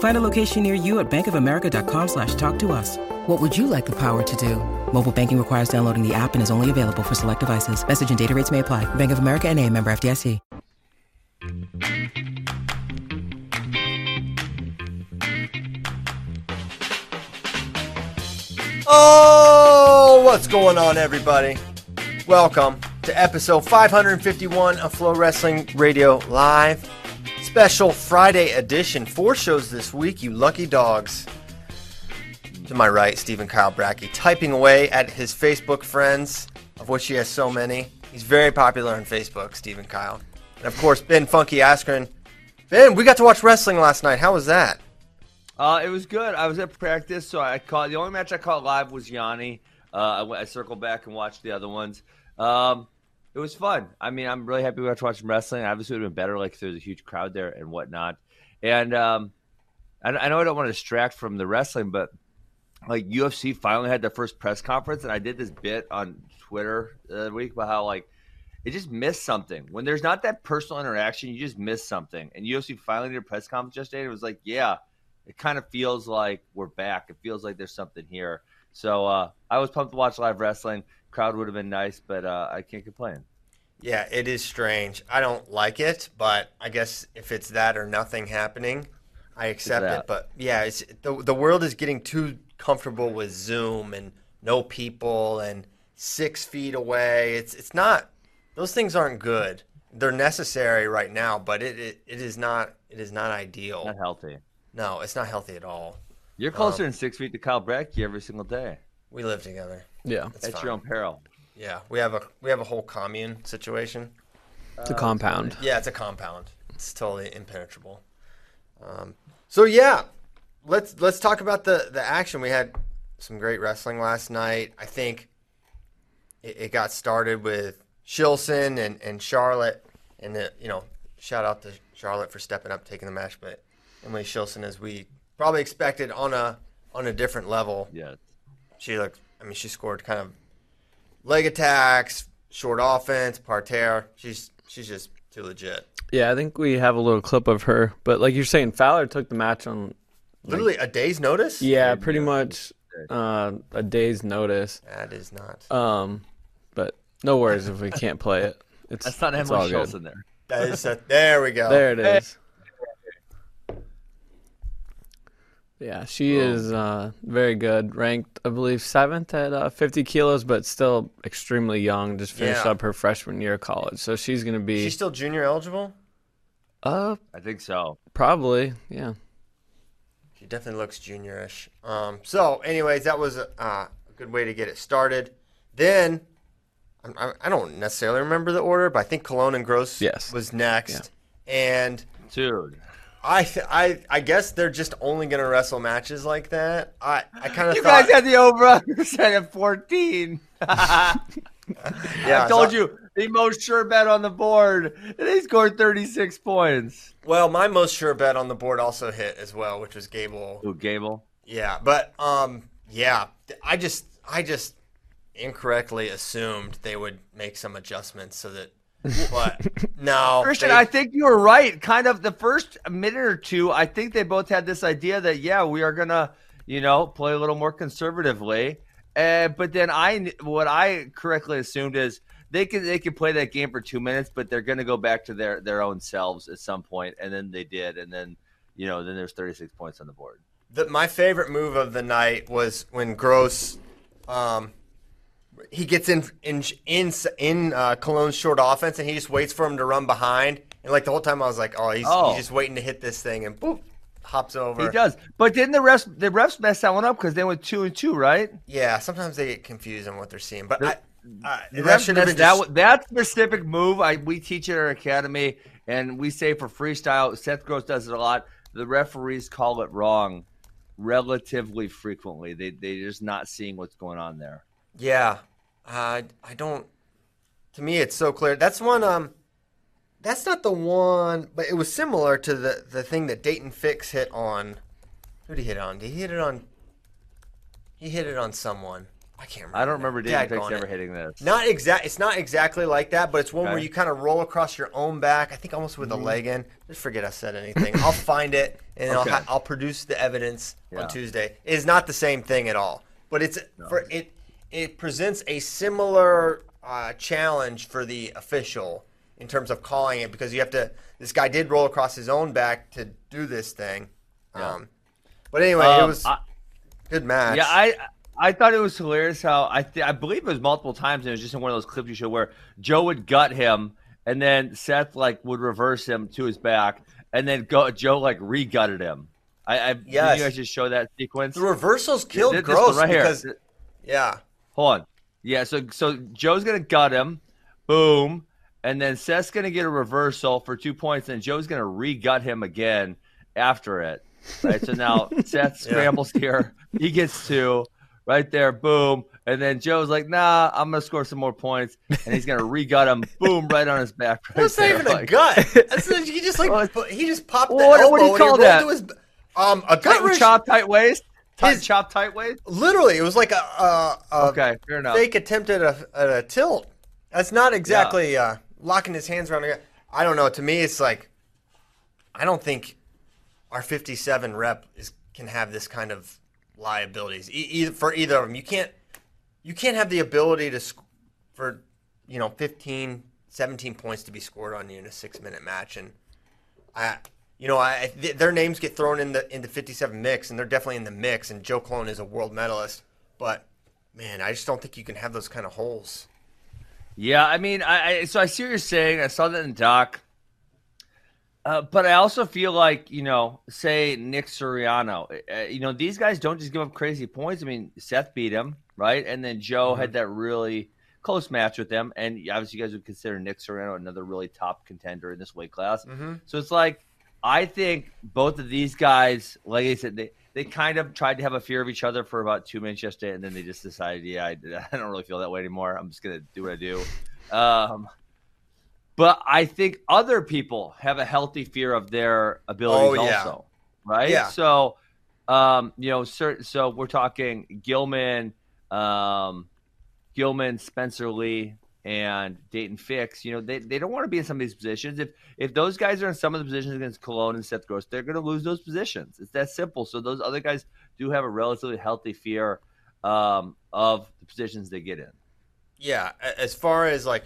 Find a location near you at bankofamerica.com slash talk to us. What would you like the power to do? Mobile banking requires downloading the app and is only available for select devices. Message and data rates may apply. Bank of America and a member FDIC. Oh, what's going on, everybody? Welcome to episode 551 of Flow Wrestling Radio Live. Special Friday edition. Four shows this week, you lucky dogs. To my right, Stephen Kyle Brackey, typing away at his Facebook friends, of which he has so many. He's very popular on Facebook, Stephen Kyle. And of course, Ben Funky Askren. Ben, we got to watch wrestling last night. How was that? Uh, it was good. I was at practice, so I caught the only match I caught live was Yianni. Uh, I, I circled back and watched the other ones. Um, it was fun. I mean, I'm really happy we got to watch some wrestling. Obviously, it would have been better like if there was a huge crowd there and whatnot. And um, I, I know I don't want to distract from the wrestling, but like UFC finally had their first press conference, and I did this bit on Twitter the week about how like it just missed something. When there's not that personal interaction, you just miss something. And UFC finally did a press conference yesterday. And it was like, yeah, it kind of feels like we're back. It feels like there's something here. So uh, I was pumped to watch live wrestling. Crowd would have been nice, but uh, I can't complain. Yeah, it is strange. I don't like it, but I guess if it's that or nothing happening, I accept it. But yeah, it's the the world is getting too comfortable with Zoom and no people and six feet away. It's it's not. Those things aren't good. They're necessary right now, but it it, it is not. It is not ideal. Not healthy. No, it's not healthy at all. You're closer um, than six feet to Kyle Brackey every single day. We live together. Yeah, it's at your own peril. Yeah, we have a we have a whole commune situation. It's a compound. Yeah, it's a compound. It's totally impenetrable. Um, so yeah, let's let's talk about the the action. We had some great wrestling last night. I think it, it got started with Shilson and and Charlotte, and the, you know, shout out to Charlotte for stepping up, taking the match, but Emily Shilson, as we probably expected, on a on a different level. Yeah, she looked. I mean, she scored kind of leg attacks, short offense, parterre. She's she's just too legit. Yeah, I think we have a little clip of her. But like you're saying, Fowler took the match on literally a day's notice. Yeah, pretty much uh, a day's notice. That is not. Um, but no worries if we can't play it. It's that's not it's Emily Shilson in there. That is a, there we go. There it is. Yeah, she oh. is uh, very good. Ranked, I believe, seventh at uh, 50 kilos, but still extremely young. Just finished yeah. up her freshman year of college, so she's going to be. She's still junior eligible. Uh, I think so. Probably, yeah. She definitely looks juniorish. Um, so, anyways, that was a, uh, a good way to get it started. Then, I, I, don't necessarily remember the order, but I think Colon and Gross yes. was next, yeah. and dude, I I I guess they're just only gonna wrestle matches like that. I I kind of you thought... guys had the over set at fourteen. yeah, I told so... you the most sure bet on the board, they scored thirty six points. Well, my most sure bet on the board also hit as well, which was Gable. Who Gable? Yeah, but um, yeah, I just I just incorrectly assumed they would make some adjustments so that but no, Christian, they... I think you were right. Kind of the first minute or two, I think they both had this idea that yeah, we are gonna, you know, play a little more conservatively. Uh, but then I, what I correctly assumed is they can they can play that game for two minutes, but they're gonna go back to their their own selves at some point, and then they did, and then you know, then there's 36 points on the board. The, my favorite move of the night was when Gross um, he gets in in in in uh, Colon's short offense, and he just waits for him to run behind. And like the whole time, I was like, oh, he's, Oh. he's just waiting to hit this thing, and boop, hops over. He does. But didn't the refs the refs mess that one up because they went two and two, right? Yeah, sometimes they get confused on what they're seeing, but I, I, The that should have been that just, one- that specific move. I we teach at our academy, and we say for freestyle. Seth Gross does it a lot. The referees call it wrong relatively frequently. They they're just not seeing what's going on there. yeah. Uh, I don't. To me, it's so clear. That's one. Um, that's not the one, but it was similar to the the thing that Daton Fix hit on. Who did he hit on? Did he hit it on? He hit it on someone. I can't remember. I don't remember Daton Fix ever it. hitting this. Not exact. It's not exactly like that, but it's one where you kind of roll across your own back. I think almost with a leg in. Just forget I said anything. I'll find it and Okay. I'll ha- I'll produce the evidence Yeah. on Tuesday. It is not the same thing at all, but it's for it. It presents a similar uh, challenge for the official in terms of calling it because you have to. This guy did roll across his own back to do this thing. Um, but anyway, it Um, was I- good match. Yeah, I I thought it was hilarious how I th- I believe it was multiple times. And it was just in one of those clips you showed where Joe would gut him, and then Seth like would reverse him to his back, and then go Joe like re-gutted him. I, I did Yes. you guys just show that sequence? the reversals killed This- this Gross right here. because yeah. Hold on. Yeah, so so Joe's gonna gut him, boom, and then Seth's gonna get a reversal for two points, and Joe's gonna re-gut him again after it. Right. So now Seth scrambles here. He gets two. Right there, boom. And then Joe's like, nah, I'm gonna score some more points. And he's gonna re-gut him, boom, right on his back. Right That's not there. even a gut. He just like Well, he just popped the What- elbow what do you call he rolled that? his um a gut Tight chop tight waist? Tight His- chop tight waist? Literally, it was like a, a, a Okay, fair enough. fake attempt at a, at a tilt. That's not exactly uh, locking his hands around. A guy. I don't know. To me, it's like I don't think our 57 rep is can have this kind of liabilities e- either for either of them. You can't you can't have the ability to sc- for you know 15 17 points to be scored on you in a 6 minute match and I you know I th- their names get thrown in the in the 57 mix and they're definitely in the mix and Joe Colon is a world medalist but man I just don't think you can have those kind of holes. Yeah, I mean, I, I so I see what you're saying. I saw that in Doc. Uh, but I also feel like, you know, say Nick Suriano, uh, you know, these guys don't just give up crazy points. I mean, Seth beat him, right? And then Joe had that really close match with them. And obviously, you guys would consider Nick Suriano another really top contender in this weight class. So it's like, I think both of these guys, like I said, they, they kind of tried to have a fear of each other for about two minutes yesterday. And then they just decided, yeah, I, I don't really feel that way anymore. I'm just going to do what I do. Um, but I think other people have a healthy fear of their abilities Oh, yeah. also, right? Yeah. So, um, you know, certain, so we're talking Gilman, um, Gilman, Spencer Lee, and Daton Fix. You know, they, they don't want to be in some of these positions. If if those guys are in some of the positions against Colon and Seth Gross, they're going to lose those positions. It's that simple. So those other guys do have a relatively healthy fear um, of the positions they get in. Yeah, as far as like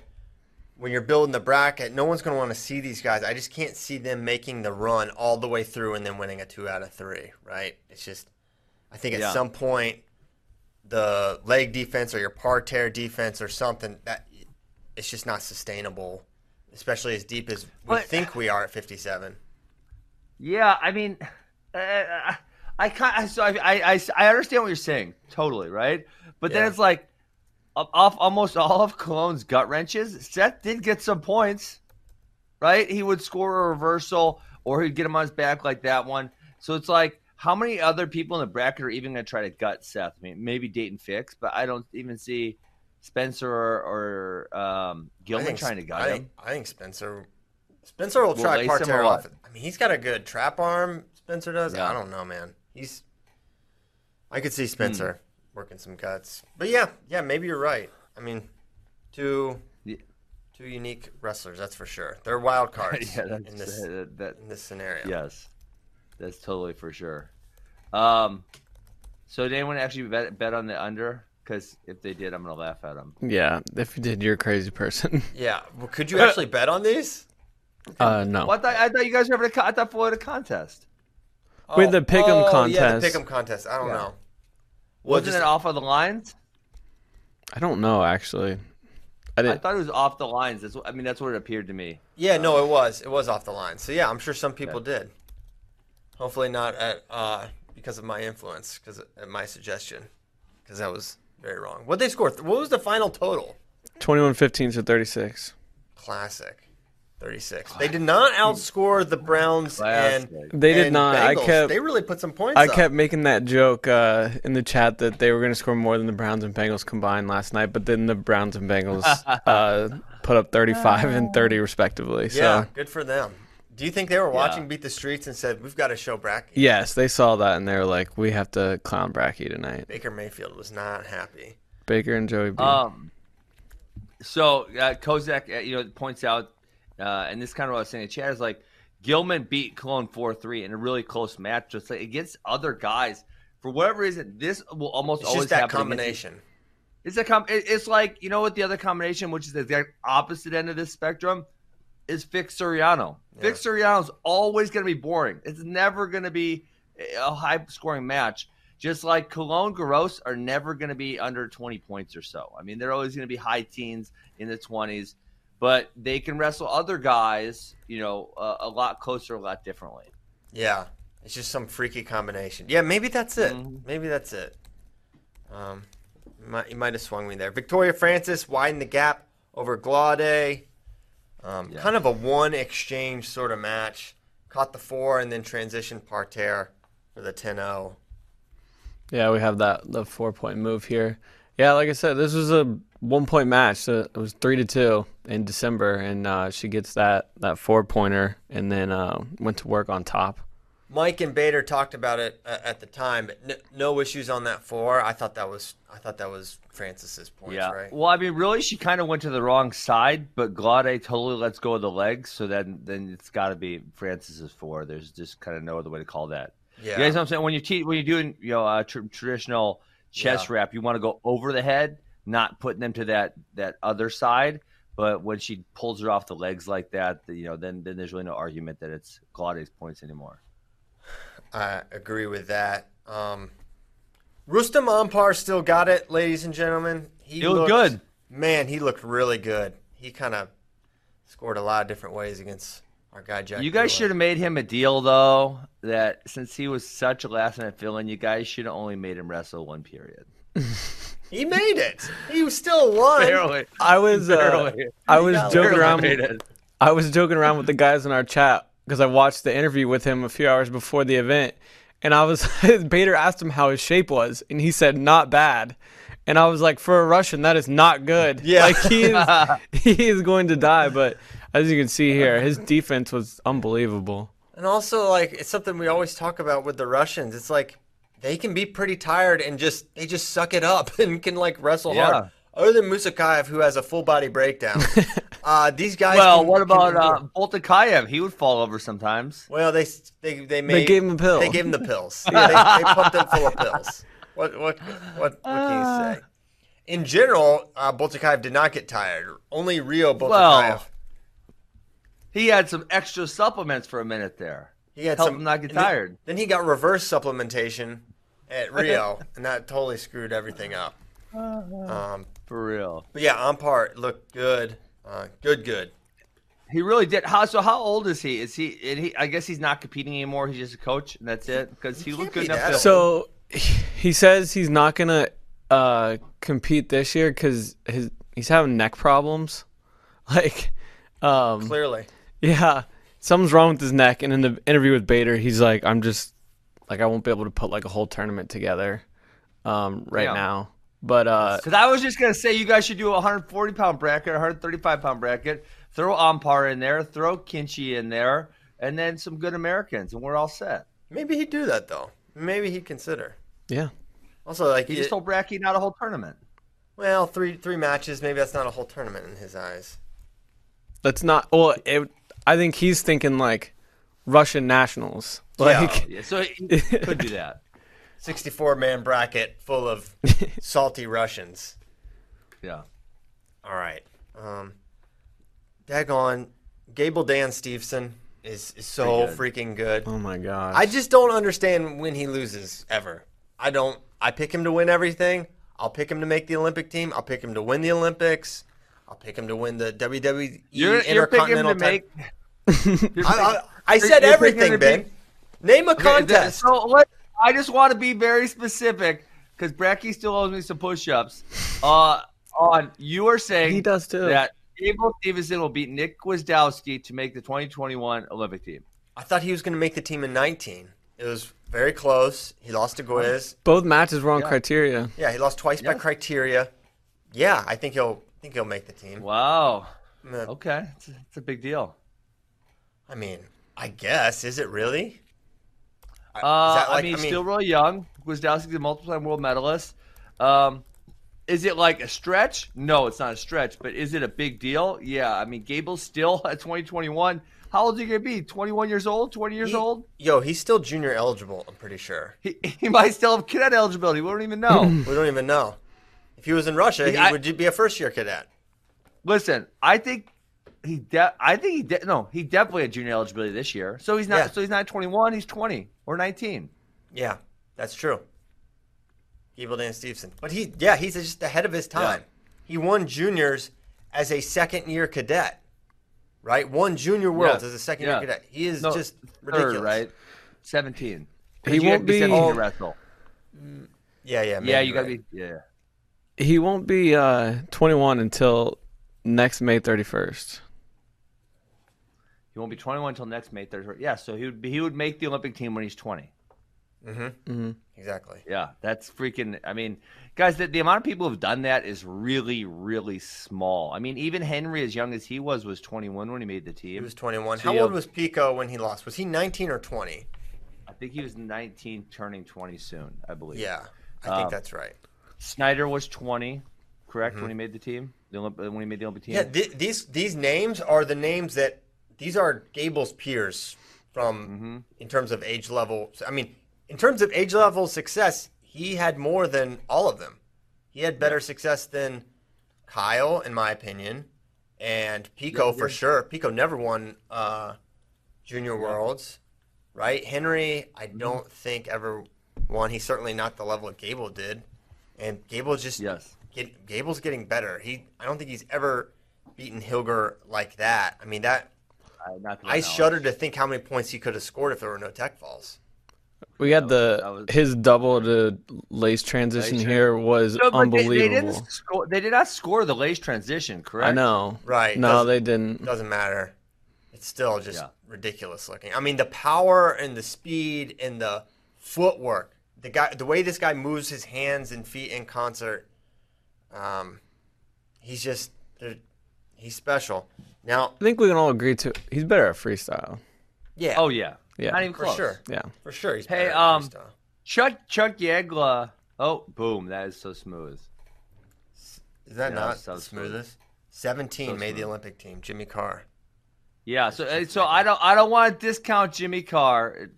when you're building the bracket, no one's going to want to see these guys. I just can't see them making the run all the way through and then winning a two out of three. Right? It's just, I think at Yeah. some point, the leg defense or your parterre defense or something that it's just not sustainable, especially as deep as we But- think we are at 57. Yeah, I mean, uh, I kind so I, I I I understand what you're saying totally, right? But then it's like off almost all of Colon's gut wrenches. Seth did get some points, right? He would score a reversal, or he'd get him on his back like that one. So it's like, how many other people in the bracket are even going to try to gut Seth? I mean, maybe Daton Fix, but I don't even see Spencer or, or um, Gilman think, trying to gut I him. think, I think Spencer Spencer will try him or parterre off. I mean, he's got a good trap arm. Spencer does. Yeah. I don't know, man. He's. I could Hmm. see Spencer working some cuts, but yeah, yeah, maybe you're right. I mean, two Yeah. two unique wrestlers, that's for sure. They're wild cards yeah, in this uh, that, in this scenario. Yes, that's totally for sure. Um, so did anyone actually bet, bet on the under? Because if they did, I'm gonna laugh at them. Yeah, if you did, you're a crazy person. Yeah. Well, could you actually bet on these? Uh, no. Well, I thought I thought you guys were having a co- I thought Floyd a contest. With the pick'em oh, Yeah, contest. the pick'em contest. I don't Yeah. know. Well, Wasn't just- it off of the lines? I don't know actually. I, I thought it was off the lines. That's what, I mean, that's what it appeared to me. Yeah, no, it was. It was off the line. So yeah, I'm sure some people did. Hopefully not at uh, because of my influence, because at my suggestion, because that was very wrong. What they score? What was the final total? 21-15 to 36. Classic. 36. They did not outscore the Browns and They did and not. I Bengals. kept They really put some points. I up. kept making that joke uh, in the chat that they were going to score more than the Browns and Bengals combined last night, but then the Browns and Bengals uh, put up 35 and 30 respectively. So Yeah, good for them. Do you think they were watching Beat the Streets and said, "We've got to show Bracky"? yes, they saw that and they were like, "We have to clown Bracky tonight." Baker Mayfield was not happy. Baker and Joey B. Um, so uh, Kozak, uh, you know, points out, uh, and this is kind of what I was saying in chat is like Gilman beat Colon four three in a really close match, just like against other guys. For whatever reason, this will almost It's always just that combination. It's a com- It's like you know what the other combination, which is the exact opposite end of this spectrum, is Nick Suriano. Nick Suriano's always going to be boring. It's never going to be a high scoring match. Just like Colon Gross are never going to be under 20 points or so. I mean, they're always going to be high teens in the 20s, but they can wrestle other guys, you know, uh, a lot closer, a lot differently. Yeah, it's just some freaky combination. Yeah, maybe that's it. Mhm. Maybe that's it. Um, you might, you might have swung me there. Victoria Francis widened the gap over Glaude. Um, Yeah. Kind of a one exchange sort of match. Caught the four and then transitioned parterre for the 10-0. Yeah, we have that the four point move here. Yeah, like I said, this was a one point match. So it was three to two in December, and uh, she gets that that four pointer, and then uh, went to work on top. Mike and Bader talked about it uh, at the time, but no, no issues on that four. I thought that was I thought that was Francis's point. yeah. right? Well, I mean, really, she kind of went to the wrong side, but Glade totally lets go of the legs. So then, then it's got to be Francis's four. There's just kind of no other way to call that. Yeah. You guys know what I'm saying? When you te- when you're doing you know a tr- traditional chest Yeah. wrap, you want to go over the head, not putting them to that that other side. But when she pulls her off the legs like that, you know, then then there's really no argument that it's Glaude's points anymore. I agree with that. Um, Rustam Ampar still got it, ladies and gentlemen. He, He looked looked- good. Man, he looked really good. He kind of scored a lot of different ways against our guy Jack. You guys Brewer. should have made him a deal though. That since he was such a last minute fill-in, you guys should have only made him wrestle one period. He made it. He still won. Barely. I was uh, Barely. I was got joking around. made. I was joking around with the guys in our chat because I watched the interview with him a few hours before the event, and I was Bader asked him how his shape was, and he said not bad, and I was like, for a Russian, that is not good. Yeah. like he is he is going to die. But as you can see here, his defense was unbelievable. And also, like, it's something we always talk about with the Russians. It's like they can be pretty tired and just they just suck it up and can like wrestle Yeah. hard. Other than Musakayev, who has a full body breakdown, uh, these guys. Well, can- what about uh, endure. Kayev? He would fall over sometimes. Well, they they they made gave him a pill. They gave him the pills. Yeah, they, they pumped him full of pills. What what what what can you say? In general, uh, Boltakayev did not get tired. Only Rio Boltakayev. Well, He had some extra supplements for a minute there. he had help some him not get and then- tired. Then, he got reverse supplementation at Rio, and that totally screwed everything up. Um, For real. but yeah, Ampar looked good. Uh, good, good. He really did. How so? How old is he? Is he? And he I guess he's not competing anymore. He's just a coach, and that's it. Because he He looked good be enough. To. So he says he's not gonna uh, compete this year because his he's having neck problems. Like, um, Clearly, yeah, something's wrong with his neck. And in the interview with Bader, he's like, "I'm just like I won't be able to put like a whole tournament together um, right Yeah. now." But uh, Because I was just gonna say you guys should do a 140 pound bracket, a 135 pound bracket. Throw Ampar in there, throw Kinchi in there, and then some good Americans, and we're all set. maybe he'd do that though. Maybe he'd consider. yeah, Also, like He it- just told Bracky not a whole tournament. well, three three matches. Maybe that's not a whole tournament in his eyes. that's not. Well, it, I think he's thinking like Russian nationals. Like, Yeah, so he could do that. 64 man bracket full of salty Russians. Yeah. All right. Um, daggone, Gable Dan Steveson is, is so Pretty freaking good. oh my god, I just don't understand when he loses ever. I don't. I pick him to win everything. I'll pick him to make the Olympic team. I'll pick him to win the Olympics. I'll pick him to win the WWE You're, you're picking Intercontinental to make. You're I, I, picking- I you're- said you're everything, Ben. be- Name a Okay, th- contest. So let, I just want to be very specific because Bracky still owes me some push-ups. Uh, on you are saying He does too. that Abel Steveson will beat Nick Gwiazdowski to make the 2021 Olympic team. I thought he was going to make the team in 19. It was very close. He lost to Gwiz. Both matches were on Yeah. criteria. Yeah, he lost twice by criteria. Yeah, I think he'll I think he'll make the team. Wow. Uh, Okay, it's a, it's a big deal. I mean, I guess is it really? I- is Uh, that I mean, he's still really young. Gwiazdowski's a multiple-time world medalist. Um, is it like a stretch? No, it's not a stretch. But is it a big deal? Yeah. I mean, Gable's still at 2021. How old is he gonna be? 21 years old? 20 years he- old? Yo, he's still junior eligible. I'm pretty sure. He, he might still have cadet eligibility. We don't even know. We don't even know. If he was in Russia, he I- would be a first year cadet. Listen, I think he. De- I think he. De- no, he definitely had junior eligibility this year. So he's not. Yeah. So he's not 21. He's 20 or 19. Yeah, that's true. Evil Dan Steveson. But he, yeah, he's just ahead of his time. He won juniors as a second year cadet, right? Won junior worlds Yeah, as a second yeah. year cadet. He is No, just third, ridiculous, right? 17. He won't be- 17 to Oh, wrestle. Yeah, yeah, maybe Yeah, you gotta right. be. Yeah. He won't be uh, 21 until next May 31st. He won't be 21 until next May 31st. Yeah, so he would be, he would make the Olympic team when he's 20. Mm-hmm. exactly. Yeah, that's freaking. I mean, guys, the, the amount of people who've done that is really, really small. I mean, even Henry, as young as he was, was 21 when he made the team. He was 21. So How old was Pico when he lost? Was he 19 or 20? I think he was 19, turning 20 soon. I believe. Yeah, I think Um, that's right. Snyder was 20, correct, when he made the team. The Olymp- when he made the Olympic team. Mm-hmm. Yeah, th- these these names are the names that these are Gable's peers from Mm-hmm. in terms of age level. I mean, in terms of age level success, he had more than all of them. He had better success than Kyle, in my opinion, and Pico for sure. Pico never won uh, Junior Worlds, right? Henry, I Mm-hmm. don't think ever won. He's certainly not the level that Gable did, and Gable just Yes. Get, Gable's getting better. He, I don't think he's ever beaten Hillger like that. I mean, that Not that I shudder to think how many points he could have scored if there were no tech falls. We had the that was- his double to lace transition Lace here was No, but they, they didn't score. They did not score the lace transition, correct? I know. Right, No, doesn't- they didn't. Doesn't matter. It's still just Yeah. ridiculous looking. I mean, the power and the speed and the footwork. The guy, the way this guy moves his hands and feet in concert. Um, he's just they're- he's special. Now, I think we can all agree to he's better at freestyle. yeah, Oh yeah. Yeah. Not even for close. sure, Yeah. for sure. He's Hey, better at um, freestyle. Chuck Chuck Yegla. Oh, boom! That is so smooth. Is that Yeah, not so the smooth. smoothest? Seventeen So made the. Olympic team. Jimmy Carr. Yeah. So uh, so I don't I don't want to discount Jimmy Carr,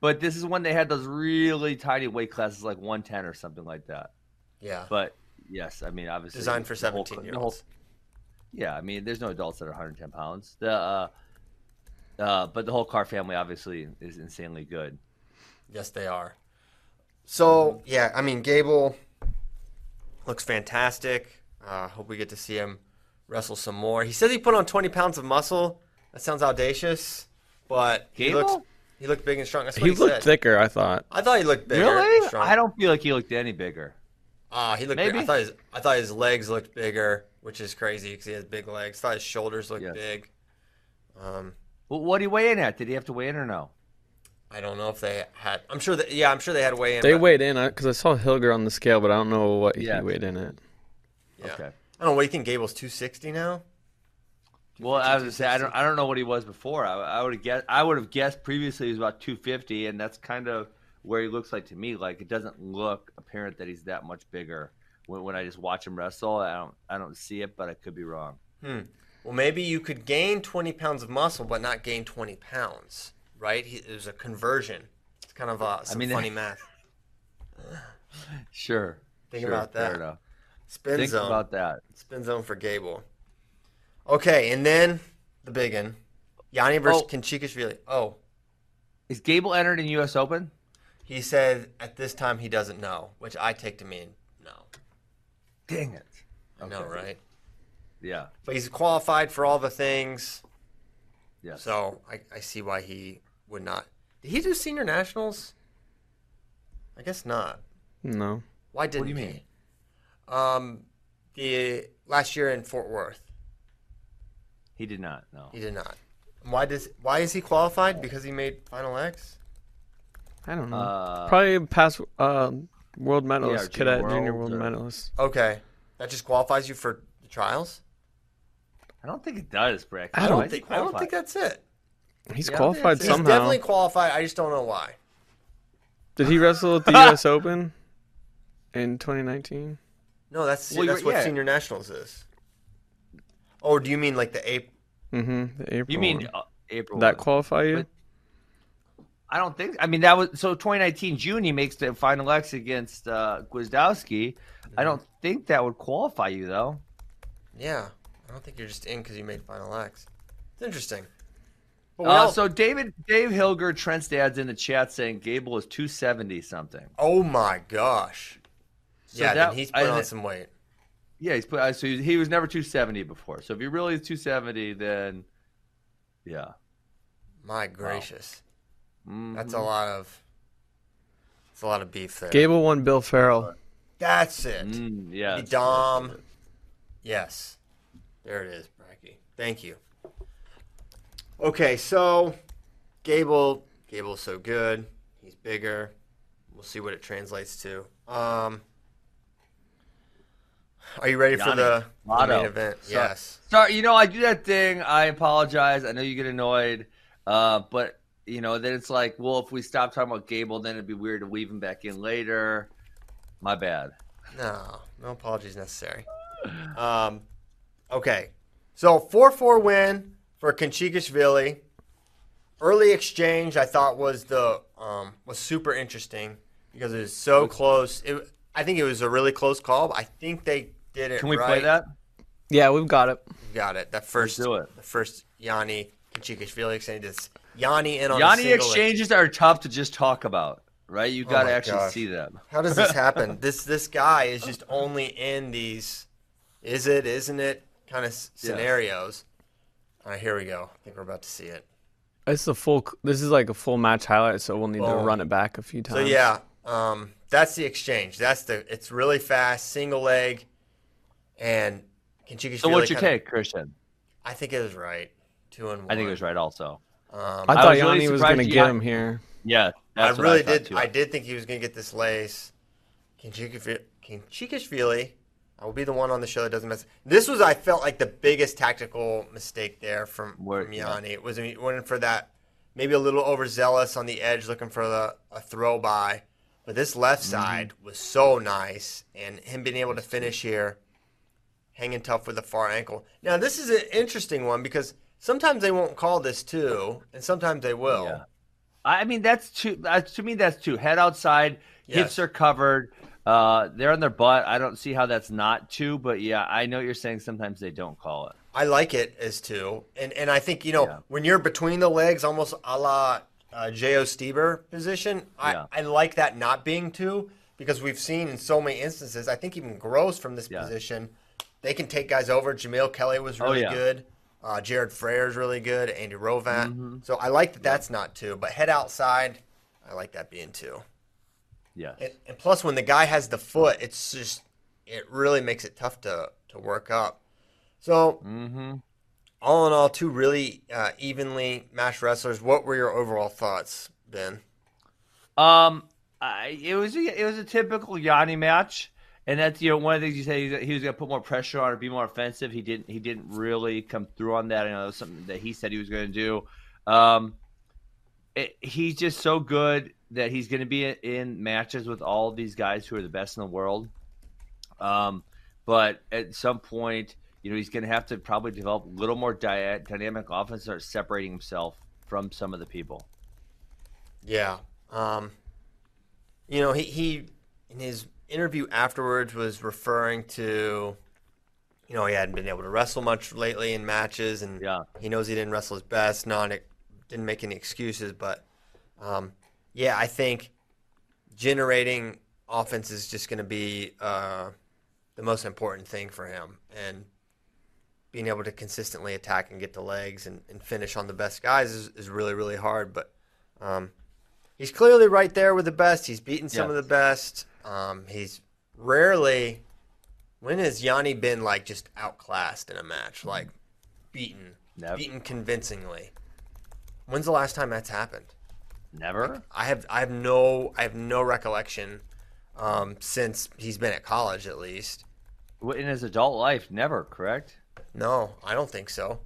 but this is when they had those really tiny weight classes, like 110 or something like that. Yeah, But yes, I mean obviously designed for the whole- seventeen year the whole- olds. Yeah, I mean there's no adults that are 110 pounds. The uh, uh, but the whole Carr family obviously is insanely good. Yes, they are. So yeah, I mean Gable looks fantastic. Uh, hope we get to see him wrestle some more. He says he put on 20 pounds of muscle. That sounds audacious, but he Gable? looks he looked big and strong. That's what He he, looked said. thicker, I thought. I thought he looked bigger. Really? and. I don't feel like he looked any bigger. Ah, he looked. Big. I Maybe. thought his I thought his legs looked bigger, which is crazy because he has big legs. thought his shoulders looked Yes. big. Um, Well, what did he weigh in at? Did he have to weigh in or no? I don't know if they had. I'm sure that. Yeah, I'm sure they had weigh in. They weighed in because I saw Hillger on the scale, but I don't know what Yeah. he weighed in at. Yeah. Okay. I don't know. What do you think? Gable's 260 now. Well, I was gonna say I don't I don't know what he was before. I, I would have guessed I would have guessed previously he was about 250, and that's kind of where he looks like to me. Like it doesn't look apparent that he's that much bigger when, when I just watch him wrestle. I don't I don't see it, but I could be wrong. Hmm. Well, maybe you could gain 20 pounds of muscle, but not gain 20 pounds, right? He, there's a conversion. It's kind of uh, some mean, funny math. Sure. Think Sure, about fair that. enough. Spin Think zone. about that. Spin zone for Gable. Okay, and then the big one. Yianni versus Oh. Khinchegashvili. Oh, Is Gable entered in U.S. Open? he said at this time he doesn't know, which I take to mean no. Dang it. I know, right? Yeah. But he's qualified for all the things, Yeah. so I, I see why he would not. Did he do senior nationals? I guess not. No. Why didn't what do you he? mean? Um, the last year in Fort Worth, He did not. No. he did not. Why does why is he qualified? Because he made final X. I don't know. Uh, Probably pass. uh, world medalist, junior cadet junior world world or- medalist. Okay, that just qualifies you for the trials. I don't think it does, Brick. I I don't don't think I don't think that's it. He's Yeah, qualified that's it. He's somehow. definitely qualified. I just don't know why. Did he wrestle at the U.S. Open in 2019? No, that's Well, that's what yeah. senior nationals is. Oh, do you mean like the April? Mm-hmm. The April. You mean one. uh, April? that one. qualify you? But- I don't think. I mean, that was so 2019 June. He makes the final X against uh, Gwiazdowski. I don't think that would qualify you though. Yeah, I don't think you're just in because you made final X. It's interesting. Uh, all- so David Dave Hillger Trent dad's in the chat saying Gable is 270 something. oh my gosh. So yeah, that- then he's I- put on some weight. Yeah, he's put. uh, So he, he was never 270 before. So if he really is 270, then yeah, My gracious, Mhm. that's a lot of. That's a lot of beef there. Gable won Bill Farrell. That's it. Mm, yeah. The Dom. Yes. There it is, Bracky. Thank you. Okay, so Gable Gable's so good. He's bigger. We'll see what it translates to. Um Are you ready for the, the main event? So- yes. Sorry, you know I do that thing. I apologize. I know you get annoyed, uh, but you know then it's like, well, if we stop talking about Gable, then it'd be weird to weave him back in later. My bad. No, no apologies necessary. Um, okay, so four four win for Khinchegashvili. Early exchange I thought was the um, was super interesting because it was so close. It, I think it was a really close call. But I think they did it. Can we right. play that? Yeah, we've got it. You got it. That 1st do it. The first Yianni Khinchegashvili exchange. This Yianni in on Yianni single exchanges are tough to just talk about, right? You got to my actually gosh. see them. How does this happen? this this guy is just only in these is it, isn't it kind of s scenarios. All right, here we go. I think we're about to see it. It's the full. This is like a full match highlight, so we'll need to run it back a few times. So yeah, um, that's the exchange. That's the it's really fast, single leg, and Khinchegashvili So what's your kinda- take, Christian? I think it was right. Two and one. I think it was right also. Um, I I thought was really Yianni was going to get him here. Yeah, I what really thought, did. too. I did think he was going to get this lace. Khinchegashvili, Khinchegashvili, I will be the one on the show that doesn't mess. This was, I felt like the biggest tactical mistake there from, Where- from Yianni. It was he went for that, maybe a little overzealous on the edge, looking for the a throw by. But this left Mm-hmm. side was so nice, and him being able to finish here, hanging tough with the far ankle. Now this is an interesting one because sometimes they won't call this too, and sometimes they will. Yeah. I mean, that's two. Uh, to me, that's two. Head outside, Yes. hips are covered. Uh, they're on their butt. I don't see how that's not two, but yeah, I know what you're saying. Sometimes they don't call it. I like it as two, and and I think you know Yeah. when you're between the legs, almost a la uh, Jo Stieber position. I Yeah. I like that not being two because we've seen in so many instances. I think even Gross from this Yeah. position, they can take guys over. Jamill Kelly was really Oh, good. Uh, Jared Frayer's really good. Andy Hrovat. Mm-hmm. So I like that that's not two, but head outside, I like that being two. Yes. And, and plus, when the guy has the foot, it's just it really makes it tough to to work up. So, mm-hmm. all in all, two really uh, evenly matched wrestlers. What were your overall thoughts, Ben? Um, I, it was a, it was a typical Yianni match, and that's you know one of the things you say he was- going to put more pressure on or be more offensive. He didn't. He didn't really come through on that. I know that something that he said he was going to do. Um, it, he's just so good that he's going to be in, matches with all these guys who are the best in the world. Um, but at some point, you know, he's going to have to probably develop a little more dynamic offense, start separating himself from some of the people. Yeah. Um, you know, he, he in his interview afterwards was referring to, you know, he hadn't been able to wrestle much lately in matches, and Yeah. he knows he didn't wrestle his best. Not didn't make any excuses, but um, yeah, I think generating offense is just going to be uh, the most important thing for him, and being able to consistently attack and get the legs and, and finish on the best guys is, is really really hard. But um, he's clearly right there with the best. He's beaten some Yeah. of the best. Um, he's rarely. When has Yianni been like just outclassed in a match, like beaten, Never. beaten convincingly? When's the last time that's happened? Never. I have I have no I have no recollection um, since he's been at college at least. In his adult life, never. Correct. No, I don't think so.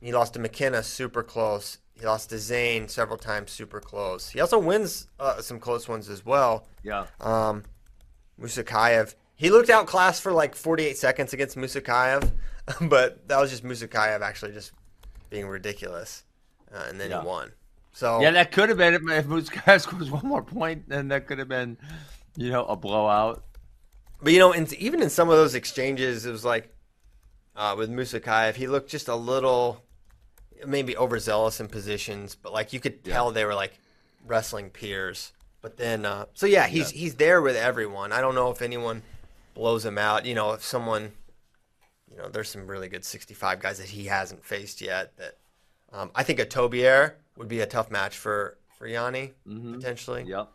He lost to McKenna super close. He lost to Zane several times super close. He also wins uh, some close ones as well. Yeah. Um, Musakayev. He looked outclassed for like 48 seconds against Musakayev, but that was just Musakayev actually just being ridiculous, uh, and then Yeah. he won. So Yeah, that could have been if if Muskaya scores one more point, then that could have been, you know, a blowout. But you know, in, even in some of those exchanges, it was like uh, with Musakayev, he looked just a little maybe overzealous in positions, but like you could tell they were like wrestling peers. But then, uh, so yeah, he's he's there with everyone. I don't know if anyone blows him out. You know, if someone, you know, there's some really good 65 guys that he hasn't faced yet. That um, I think a Tobier would be a tough match for for Yianni potentially. Yep.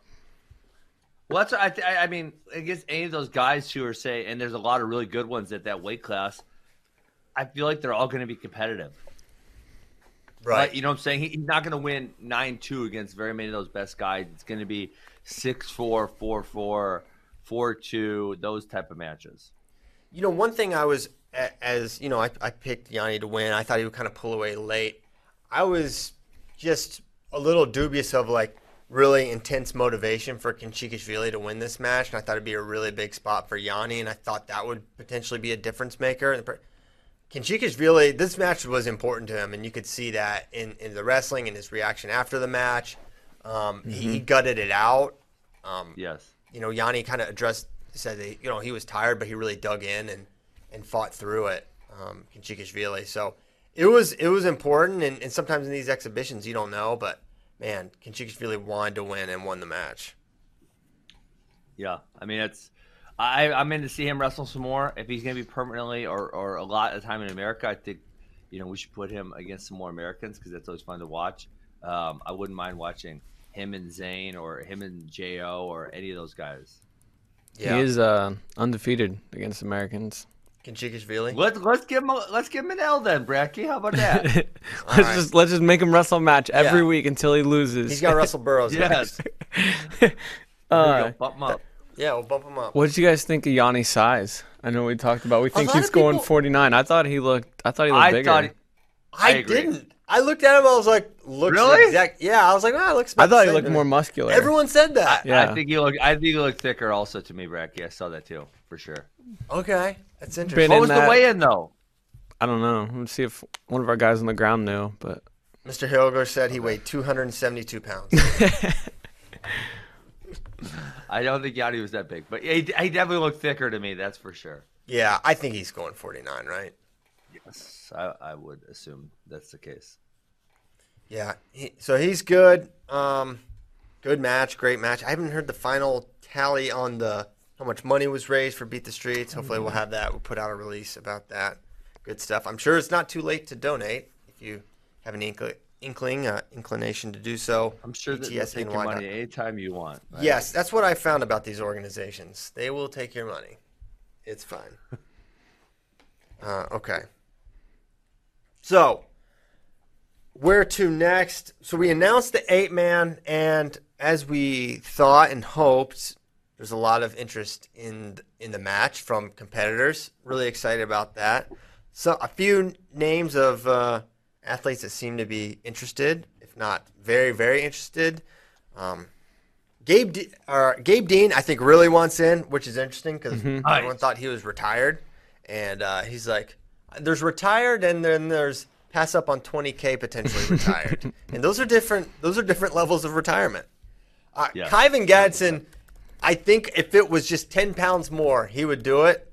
Well, that's what I. Th- I I mean, I guess any of those guys who are say, and there's a lot of really good ones at that weight class. I feel like they're all going to be competitive. Right. But, you know what I'm saying? He, he's not going to win 9 2 against very many of those best guys. It's going to be 6 4, 4 4, 4 2, those type of matches. You know, one thing I was, as you know, I, I picked Yianni to win. I thought he would kind of pull away late. I was just a little dubious of like really intense motivation for Khinchegashvili to win this match, and I thought it'd be a really big spot for Yianni, and I thought that would potentially be a difference maker. Khinchegashvili, this match was important to him, and you could see that in, in the wrestling and his reaction after the match. Um, he, he gutted it out. Um, Yes. you know, Yianni kind of addressed, said that, you know, he was tired, but he really dug in and, and fought through it, um, Khinchegashvili. So it was it was important, and, and sometimes in these exhibitions you don't know, but man, Khinchegashvili wanted to win and won the match. Yeah. I mean, it's. I, I'm in to see him wrestle some more. If he's going to be permanently or, or a lot of time in America, I think, you know, we should put him against some more Americans because that's always fun to watch. Um, I wouldn't mind watching him and Zane or him and Jo or any of those guys. Yeah, He is uh, undefeated against Americans. Khinchegashvili. Let's let's give him a, let's give him an L then, Bracky. How about that? let's right. just let's just make him wrestle a match every Yeah. week until he loses. He's got Russell Burrows yes. next. Uh, go. Bump him up. Yeah, we'll bump him up. What did you guys think of Yianni's size? I know we talked about. We think he's of going people- 49. I thought he looked. I thought he looked I bigger. thought. He, I, I didn't. I looked at him. I was like, looks Really? exact. Yeah, I was like, ah, looks. I thought he looked more me. muscular. Everyone said that. Yeah. I think you look. I think you look thicker also to me, Bracky. I saw that too for sure. Okay, that's interesting. Been What in was the that- weigh-in though? I don't know. Let's see if one of our guys on the ground knew. But Mr. Hillger said he weighed 272 pounds. I don't think Yianni was that big, but he, he definitely looked thicker to me. That's for sure. yeah, I think he's going 49, right? Yes, I, I would assume that's the case. Yeah. He, so he's good. Um, good match, great match. I haven't heard the final tally on the how much money was raised for Beat the Streets. Hopefully, we'll have that. We'll put out a release about that. Good stuff. I'm sure it's not too late to donate if you have an inkling, inkling uh, inclination to do so. I'm sure that they'll take your money anytime you want. right? Yes, that's what I found about these organizations. They will take your money. It's fine. uh, okay. So, where to next? So we announced the eight man, and as we thought and hoped, there's a lot of interest in in the match from competitors. Really excited about that. So a few names of uh, athletes that seem to be interested, if not very very interested. Um, Gabe D- or Gabe Dean, I think, really wants in, which is interesting because everyone Nice. thought he was retired, and uh, he's like, "There's retired, and then there's pass up on 20k potentially retired, and those are different. Those are different levels of retirement." Uh, Yeah. Kyven Gadson, I think if it was just 10 pounds more, he would do it.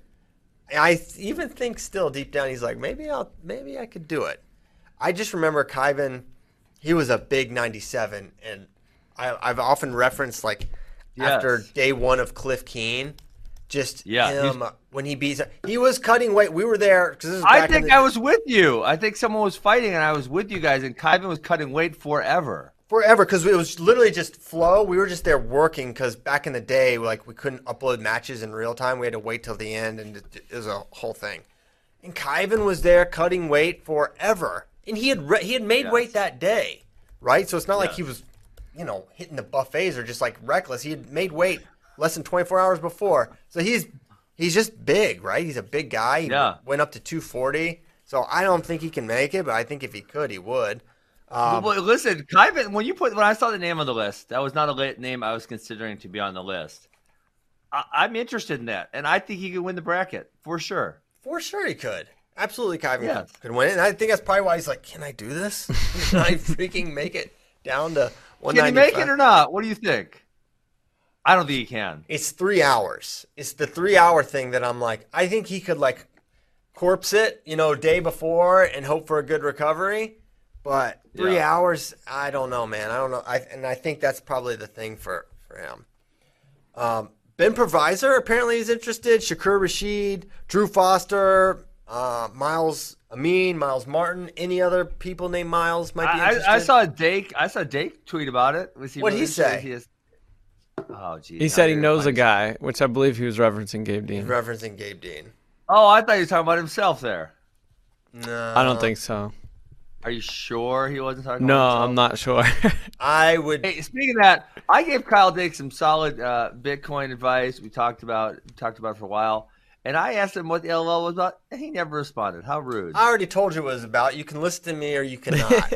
I th- even think still deep down he's like maybe I'll maybe I could do it. I just remember Kyven, he was a big 97, and I, I've often referenced like Yes. after day one of Cliff Keen, Just Yeah, him uh, when he beats. He was cutting weight. We were there because I think I was with you. I think someone was fighting, and I was with you guys, and Kyven was cutting weight forever. forever because it was literally just flow. We were just there working because back in the day, like we couldn't upload matches in real time. We had to wait till the end, and it, it was a whole thing. And Kyven was there cutting weight forever, and he had re- he had made Yes. weight that day, right? So it's not like he was, you know, hitting the buffets or just like reckless. He had made weight less than 24 hours before, so he's he's just big, right? He's a big guy. He Yeah. went up to 240. So I don't think he can make it, but I think if he could, he would. Um, well, listen, Kyven, when you put when I saw the name on the list, that was not a lit name I was considering to be on the list. I, I'm interested in that, and I think he could win the bracket for sure. For sure, he could. Absolutely, Kyven Yes. could win it. And I think that's probably why he's like, "Can I do this? Can I freaking make it down to one Can he make it or not? What do you think? I don't think he can. It's three hours. It's the three-hour thing that I'm like, I think he could like corpse it, you know, day before and hope for a good recovery. But three Yeah. hours, I don't know, man. I don't know. I and I think that's probably the thing for for him. Um, ben Provisor apparently is interested. Shakur Rasheed, Drew Foster, uh, Myles Amine, Myles Martin. Any other people named Miles might be I, interested? I, I saw Dake. I saw Dake tweet about it. Was he What'd he say? He is, oh, geez. He said he knows a finding- guy, which I believe he was referencing Gabe Dean. referencing Gabe Dean. Oh, I thought he was talking about himself there. No, I don't think so. Are you sure he wasn't talking? No, about himself? I'm not sure. I would. Hey, speaking of that, I gave Kyle Dake some solid uh, Bitcoin advice. We talked about talked about it for a while, and I asked him what the LOL was about, and he never responded. How rude! I already told you what it was about. You can listen to me or you cannot.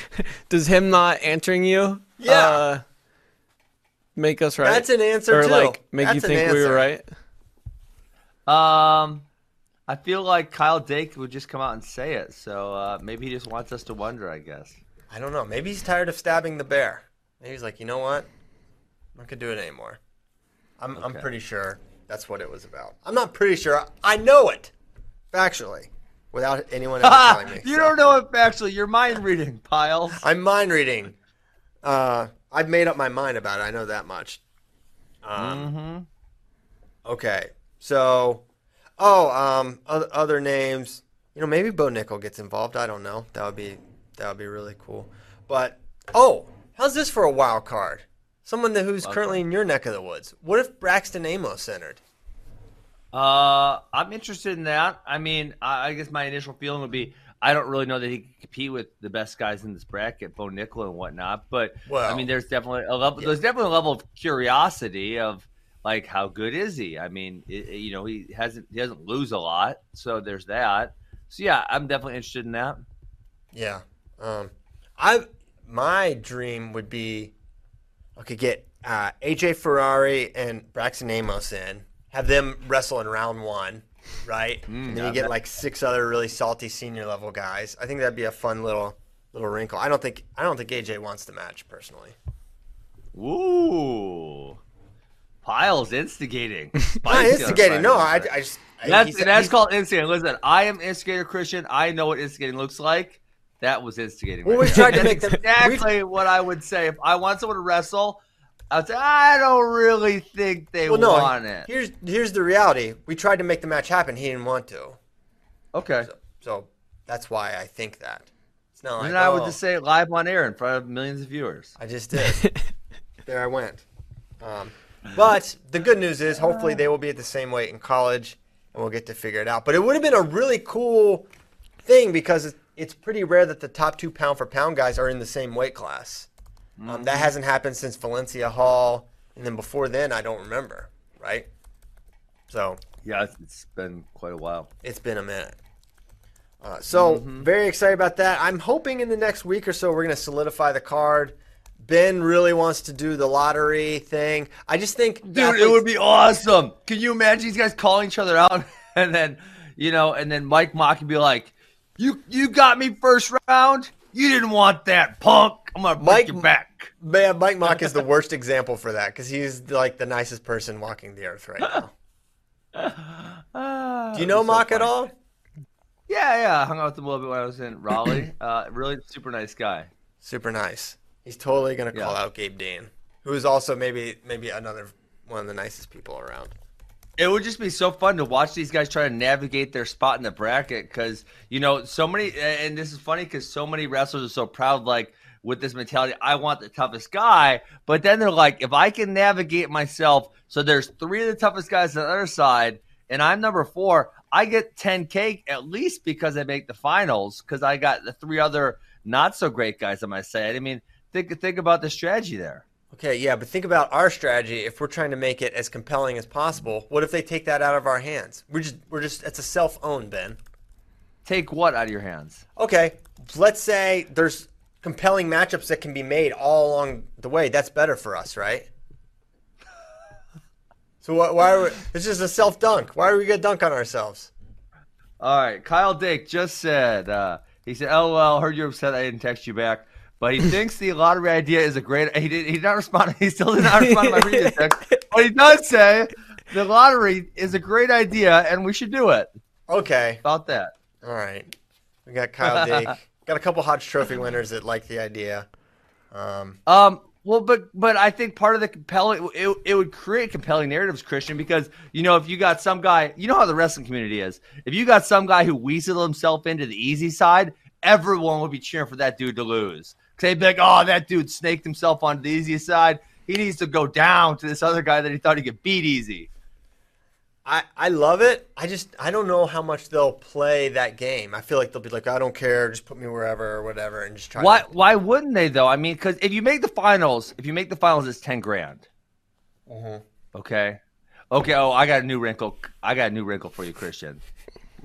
Does him not answering you? Yeah. Uh, make us right. That's an answer or too. like make you That's an think we were right. Um, I feel like Kyle Dake would just come out and say it, so uh, maybe he just wants us to wonder. I guess. I don't know. Maybe he's tired of stabbing the bear. Maybe he's like, you know what? I'm not gonna do it anymore. I'm I'm pretty sure that's what it was about. I'm not pretty sure. I know it, factually, without anyone ever telling me. you so. don't know it actually. You're mind reading, Pyles. I'm mind reading. Uh, I've made up my mind about it. I know that much. Um, Mm-hmm. Okay, so, oh, um, other, other names. You know, maybe Bo Nickal gets involved. I don't know. That would be that would be really cool. But oh, how's this for a wild card? Someone that, who's currently in your neck of the woods. What if Braxton Amos entered? Uh, I'm interested in that. I mean, I, I guess my initial feeling would be I don't really know that he can compete with the best guys in this bracket, Bo Nickal and whatnot. But Well, I mean, there's definitely a level. There's definitely a level of curiosity of like how good is he? I mean, it- you know, he hasn't he doesn't lose a lot, so there's that. So yeah, I'm definitely interested in that. Yeah. Um, I my dream would be okay get uh, AJ Ferrari and Braxton Amos in, have them wrestle in round one, right? and then you get like six other really salty senior level guys. I think that'd be a fun little little wrinkle. I don't think I don't think AJ wants the match personally. Ooh, Pyles instigating. Not instigating. No, I, I just That's he's- that's he's- called instigating. Listen, I am instigator Christian. I know what instigating looks like. That was instigating. Well, we there. tried to make them- exactly what I would say if I want someone to wrestle. I'd say I don't really think they Well, no. want it. Here's here's the reality. We tried to make the match happen. He didn't want to. Okay, So, so that's why I think that. It's not like then I would oh, just say it live on air in front of millions of viewers. I just did. there I went. Um, but the good news is, hopefully, they will be at the same weight in college, and we'll get to figure it out. But it would have been a really cool thing because it's, pretty rare that the top two pound for pound guys are in the same weight class. Um, that hasn't happened since Valencia Hall, and then before then, I don't remember. Right. So Yeah, it's- been quite a while. it's been a minute. Uh, so very excited about that. I'm hoping in the next week or so we're going to solidify the card. Ben really wants to do the lottery thing. I just think, Dude, it would be awesome. Can you imagine these guys calling each other out and then, you know, and then Mike Mock can be like, "You you got me first round. You didn't want that, punk. I'm gonna break Mike- your back." man. Mike Mock is the worst example for that because he's like the nicest person walking the earth right now. Do you know Mock at all? Yeah, yeah. I hung out with him a little bit when I was in Raleigh. uh, really super nice guy. Super nice. He's totally going to call Yeah. out Gabe Dean, who is also maybe maybe another one of the nicest people around. It would just be so fun to watch these guys try to navigate their spot in the bracket because you know so many, and this is funny because so many wrestlers are so proud, like with this mentality, I want the toughest guy. But then they're like, if I can navigate myself, so there's three of the toughest guys on the other side, and I'm number four, I get 10K at least because I make the finals because I got the three other not so great guys on my side. I mean, think think about the strategy there. Okay, yeah, but think about our strategy. If we're trying to make it as compelling as possible, what if they take that out of our hands? We're just, we're just, it's a self-owned, Ben. Take what out of your hands? Okay, let's say there's compelling matchups that can be made all along the way. That's better for us, right? So why, why are we, it's just a self dunk? Why are we gonna dunk on ourselves? All right, Kyle Dake just said uh, he said, "LOL, heard you're upset I didn't text you back." But he thinks the lottery idea is a great. He did. He did not respond. He still did not respond to my previous text. But he does say the lottery is a great idea and we should do it. Okay, About that. all right. We got Kyle Dake. got a couple Hodge Trophy winners that like the idea. Um, Um. Well, but but I think part of the compelling it, it would create compelling narratives, Christian, because you know if you got some guy, you know how the wrestling community is. If you got some guy who weaseled himself into the easy side, everyone would be cheering for that dude to lose. They'd be like, "Oh, that dude snaked himself onto the easiest side. He needs to go down to this other guy that he thought he could beat easy." I, I love it. I just I don't know how much they'll play that game. I feel like they'll be like, I don't care, just put me wherever or whatever, and just try. Why To, why wouldn't they though? I mean, because if you make the finals, if you make the finals, it's ten grand. Mm-hmm. Okay, okay. Oh, I got a new wrinkle. I got a new wrinkle for you, Christian.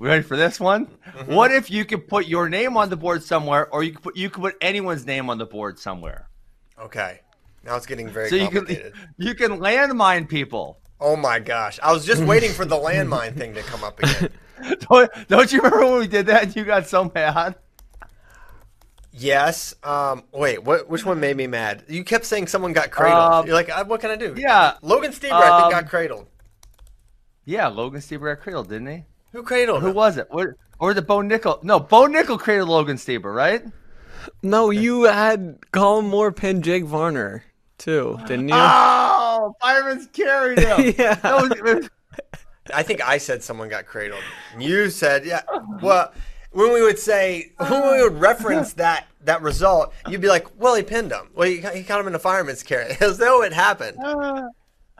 We ready for this one? What if you could put your name on the board somewhere, or you could put you could put anyone's name on the board somewhere? okay, now it's getting very So you can you can landmine people. Oh my gosh, I was just waiting for the landmine thing to come up again. Don't, don't you remember when we did that and you got so mad? Yes. Um. Wait. What? Which one made me mad? You kept saying someone got cradled. Um, You're like, uh, what can I do? Yeah. Logan Stieber, I think, Um, got cradled. Yeah, Logan Stieber got cradled, didn't he? Who cradled Who him? was it? What, or the Bo Nickal? No, Bo Nickal cradled Logan Stieber, right? No, you had Colin Moore pin Jake Varner too, didn't you? Oh, Fireman's carried him. Yeah. Was- was- I think I said someone got cradled. You said, yeah. Well, when we would say, when we would reference that that result, you'd be like, well, he pinned him. Well, he, he caught him in a fireman's carry, as though it happened.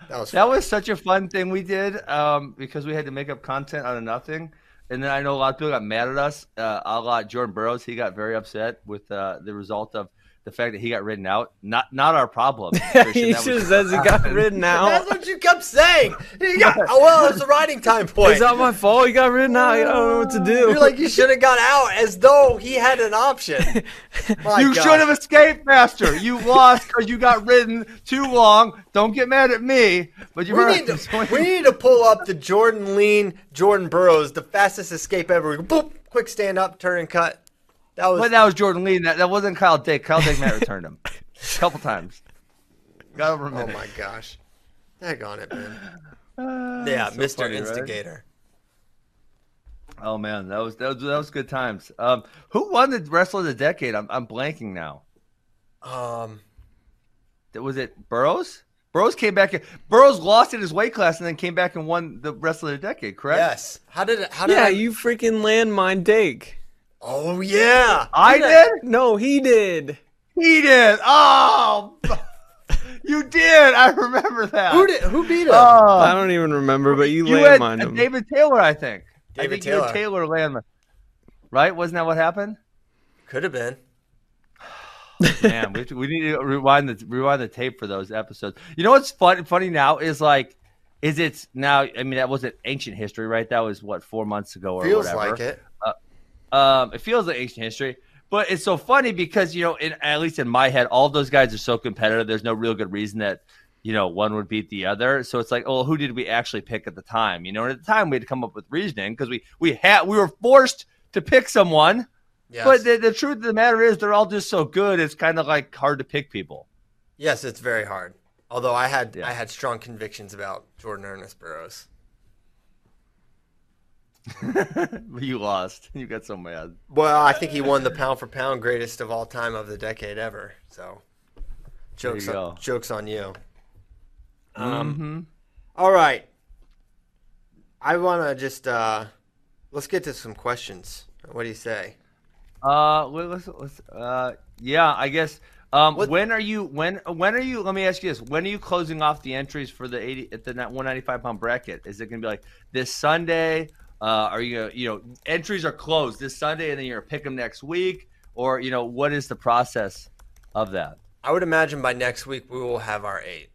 That was that was such a fun thing we did um, because we had to make up content out of nothing. And then I know a lot of people got mad at us. Uh, a lot Jordan Burroughs, he got very upset with uh, the result of the fact that he got ridden out. Not not our problem. Christian. he That just was- says he got ridden out. That's what you kept saying. You got, oh, well, it's a riding time point. Is not my fault? He got ridden out. I don't know what to do. You're like, you should have got out as though he had an option. My you God. should have escaped faster. You lost because you got ridden too long. Don't get mad at me. But you We need, to, we need to pull up the Jordan Lean, Jordan Burroughs, the fastest escape ever. Boop, quick stand up, turn and cut. That was But that was Jordan Lee. That, that wasn't Kyle Dake. Kyle Dake Matt returned him a couple times. Got over a Oh my gosh. Dag on it, man. Uh, Yeah, so Mr. funny, right? Instigator. Oh man, that was that was that was good times. Um, who won the wrestler of the decade? I'm I'm blanking now. Um, That- Was it Burroughs? Burroughs came back. Burroughs lost in his weight class and then came back and won the wrestler of the decade. Correct? yes. How did it? How did yeah, I, you freaking landmine Dake. Oh yeah. I did. No, he did. He did. Oh, you did. I remember that. Who did? Who beat him? Oh, I don't even remember, but you, you had landmined uh, him. David Taylor, I think. I David think you had Taylor. Taylor landman. Right? Wasn't that what happened? Could have been. Man, we, we need to rewind the rewind the tape for those episodes. You know what's fun, funny now is like, is it's now? I mean, that wasn't ancient history, right? That was what four months ago or Feels whatever. like it. Um, it feels like ancient history, but it's so funny because you know, in, at least in my head, all those guys are so competitive. There's no real good reason that you know one would beat the other. So it's like, oh, who did we actually pick at the time? You know, and at the time we had to come up with reasoning because we we had we were forced to pick someone. Yes. But the, the truth of the matter is, they're all just so good. It's kind of like hard to pick people. yes, it's very hard. Although I had Yeah. I had strong convictions about Jordan Ernest Burroughs. You lost. You got so mad. Well, I think he won the pound for pound greatest of all time of the decade ever. So, jokes on, go. jokes on you. Um, All right. I want to just uh, let's get to some questions. What do you say? Uh, let- let's, let's, uh, yeah, I guess. Um, What- when are you? When when are you? Let me ask you this: When are you closing off the entries for the eighty at the one ninety five pound bracket? Is it going to be like this Sunday? Uh, are you gonna, you know entries are closed this Sunday, and then you're gonna pick them next week, or you know what is the process of that? I would imagine by next week we will have our eight.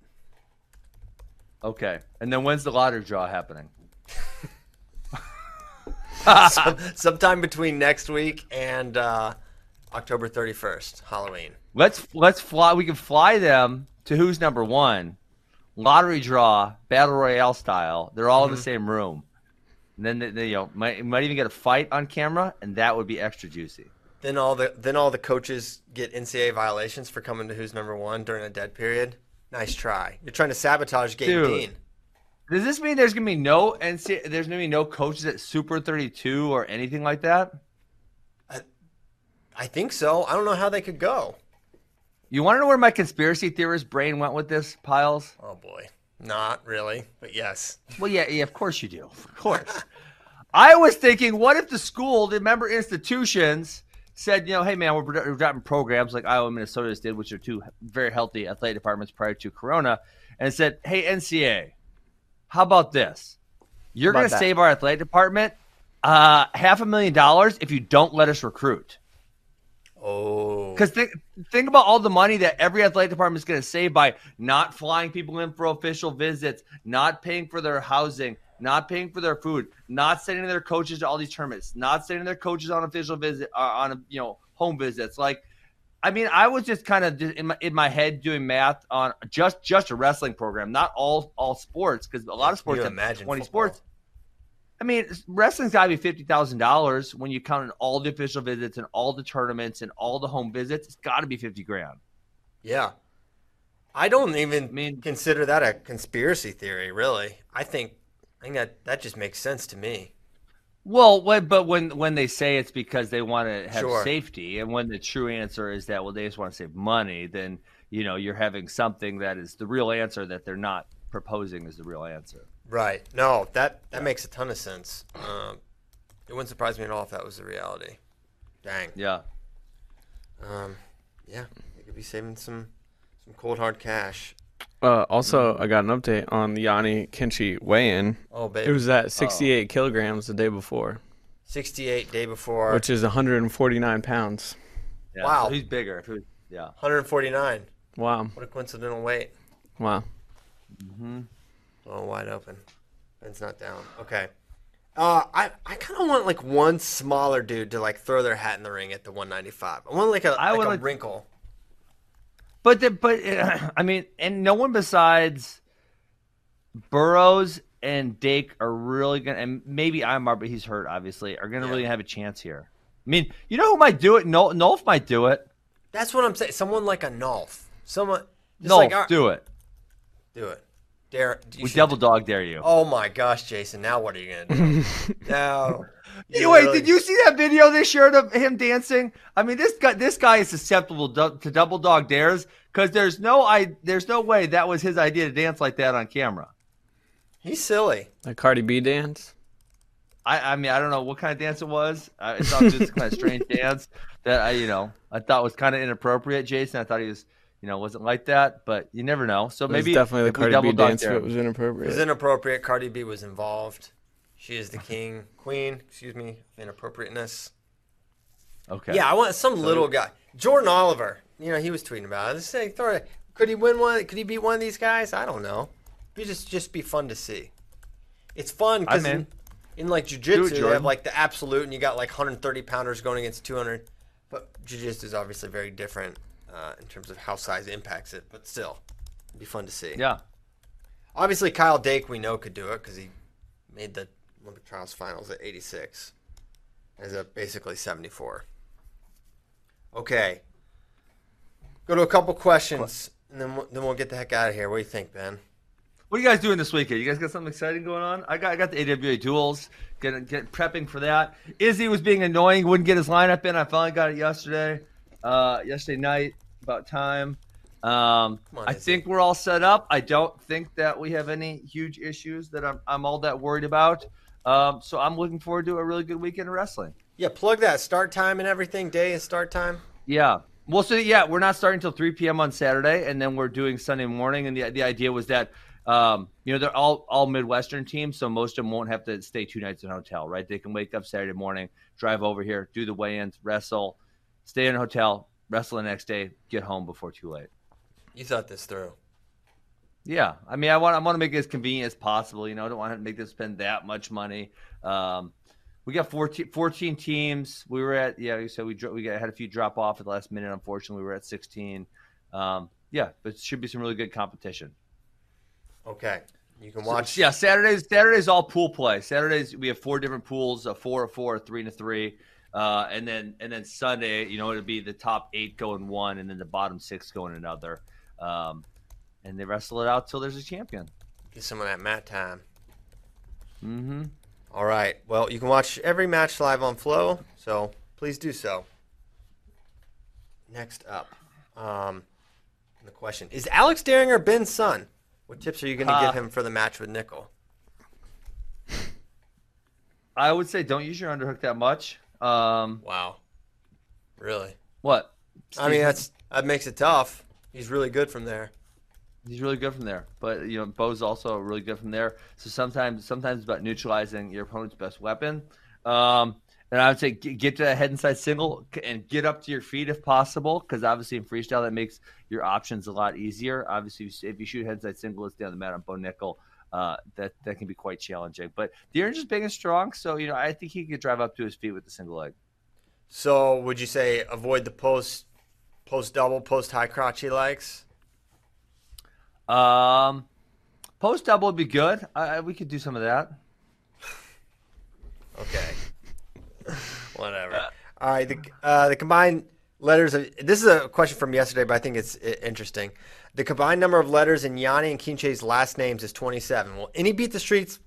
Okay, and then when's the lottery draw happening? Some, sometime between next week and uh, October 31st, Halloween. Let's let's fly. We can fly them to who's number one, lottery draw, battle royale style. They're all in the same room. And then they, they, you know might might even get a fight on camera, and that would be extra juicy. Then all the then all the coaches get NCAA violations for coming to who's number one during a dead period. Nice try. You're trying to sabotage Gabe Dude. Dean. Does this mean there's gonna be no NC? There's gonna be no coaches at Super 32 or anything like that? I think so. I don't know how they could go. You want to know where my conspiracy theorist brain went with this, Pyles? Oh boy, not really, but yes. Well, yeah, yeah, of course you do. Of course. I was thinking, what if the school, the member institutions, said, you know, hey man, we're, we're dropping programs like Iowa and Minnesota did, which are two very healthy athletic departments prior to Corona, and said, hey NCA, how about this? You're going to save our athletic department uh, half a million dollars if you don't let us recruit. Oh, Because think, think about all the money that every athletic department is going to save by not flying people in for official visits, not paying for their housing, not paying for their food, not sending their coaches to all these tournaments, not sending their coaches on official visit uh, on you know home visits. Like, I mean, I was just kind of in my in my head doing math on just just a wrestling program, not all all sports, because a lot of sports have imagine twenty football? sports. I mean, wrestling's got to be fifty thousand dollars when you count in all the official visits and all the tournaments and all the home visits. It's got to be fifty grand. yeah. I don't even I mean- consider that a conspiracy theory. Really, I think I think that that just makes sense to me. Well, when, but when when they say it's because they want to have Sure. safety, and when the true answer is that well they just want to save money, then you know you're having something that is the real answer that they're not proposing is the real answer. Right. No, that that makes a ton of sense. Um, it wouldn't surprise me at all if that was the reality. Dang. Yeah. Um, yeah, they could be saving some some cold hard cash. Uh, also, I got an update on the Yianni Kinchi weigh-in. Oh, baby. It was at 68 kilograms the day before, 68 day before. which is 149 pounds. yeah. Wow. So he's bigger. If was, yeah. 149. Wow, What a coincidental weight. wow. Oh, wide open. Ben's not down. Okay. Uh, I, I kind of want like one smaller dude to like throw their hat in the ring at the 195. I want like a, I like a like- wrinkle. But the, but uh, I mean, and no one besides Burroughs and Dake are really gonna, and maybe Imar, but he's hurt, obviously, are gonna Yeah. really have a chance here. I mean, you know who might do it? Nol- Nolf might do it. That's what I'm saying. Someone like a Nolf. Someone. Just Nolf, like, do it. do it. Dare. you We double dog dare you. Oh my gosh, Jason. Now what are you going to do? now. Hey, you Wait, really- did you see that video they shared of him dancing? I mean, this guy, this guy is susceptible to, to double dog dares because there's no, I, there's no way that was his idea to dance like that on camera. He's silly. The Cardi B dance. I, I mean, I don't know what kind of dance it was. Uh, it sounds just kind of strange dance that I, you know, I thought was kind of inappropriate. Jason, I thought he was, you know, wasn't like that, but you never know. So It was maybe definitely the Cardi double B dog dance. dare If it him- was It inappropriate. was inappropriate. Cardi B was involved. She is the king, queen, excuse me, inappropriateness. Okay. Yeah, I want some little guy. Jordan Oliver. You know, he was tweeting about it. Let's say, throw it. Could he win one? Could he beat one of these guys? I don't know. It'd just just be fun to see. It's fun because I'm in, in. in like Do it, jujitsu, you have like the absolute, and you got like 130 pounders going against 200. But jujitsu is obviously very different uh, in terms of how size impacts it. But still, it'd be fun to see. Yeah. Obviously, Kyle Dake we know could do it because he made the Olympic trials finals at 86 as a basically 74. Okay, go to a couple questions and then we'll, then we'll get the heck out of here. What do you think, Ben? What are you guys doing this weekend? You guys got something exciting going on? I got I got the AWA duels. Getting get prepping for that. Izzy was being annoying. Wouldn't get his lineup in. I finally got it yesterday. Uh, yesterday night about time. Um, on, I think we're all set up. I don't think that we have any huge issues that I'm, I'm all that worried about. Um, so I'm looking forward to a really good weekend of wrestling. Yeah, plug that start time and everything. Day and start time. Yeah. Well, so yeah, we're not starting until 3 p.m. on Saturday, and then we're doing Sunday morning. And the the idea was that, um, you know, they're all all Midwestern teams, so most of them won't have to stay two nights in a hotel, right? They can wake up Saturday morning, drive over here, do the weigh-ins, wrestle, stay in a hotel, wrestle the next day, get home before too late. You thought this through. Yeah, I mean, I want I want to make it as convenient as possible. You know, I don't want to make them spend that much money. Um, we got 14, 14 teams. We were at yeah. So we dro- we got, had a few drop off at the last minute. Unfortunately, we were at sixteen. Um, yeah, but it should be some really good competition. Okay, you can So, watch. yeah, Saturdays Saturdays all pool play. Saturdays we have four different pools: a four, a four, a three, and a three. Uh, and then and then Sunday, you know, it'll be the top eight going one, and then the bottom six going another. Um, and they wrestle it out till there's a champion. Get some of that mat time. Mm-hmm. All right. Well, you can watch every match live on Flow, so please do so. Next up, um, the question is: Alex Dieringer Ben's son? What tips are you going to Uh, give him for the match with Nickal? I would say don't use your underhook that much. Um, Wow, really? what? I mean, that's that makes it tough. He's really good from there. He's really good from there, but you know Bo's also really good from there. So sometimes, sometimes it's about neutralizing your opponent's best weapon. Um, and I would say get, get to that head inside single and get up to your feet if possible, because obviously in freestyle that makes your options a lot easier. Obviously, if you shoot head inside single, it's down the mat on Bo Nickal. Uh, that that can be quite challenging. But is big and strong, so you know I think he could drive up to his feet with the single leg. So, would you say avoid the post, post double, post high crotch he likes? Um, post double would be good. I, we could do some of that. Okay. Whatever. All right. The uh, the combined letters of this is a question from yesterday, but I think it's interesting. The combined number of letters in Yianni and Kinche's last names is 27. Will any beat the streets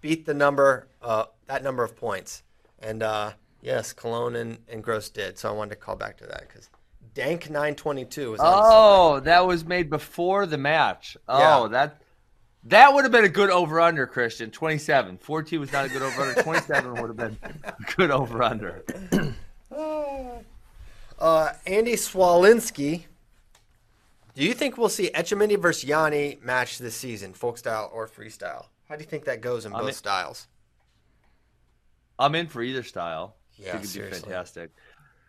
beat the number uh, that number of points? And uh, yes, Colon and, and Gross did. So I wanted to call back to that because Dank 922 was. Oh, that was made before the match. Oh, Yeah. that that would have been a good over under, Christian. 27. 14 was not a good over under. 27 would have been a good over under. Uh, Andy Swalinski. Do you think we'll see Echemendia versus Yianni match this season, folk style or freestyle? How do you think that goes in I both mean- styles? I'm in for either style. Yeah, it'd seriously. be fantastic.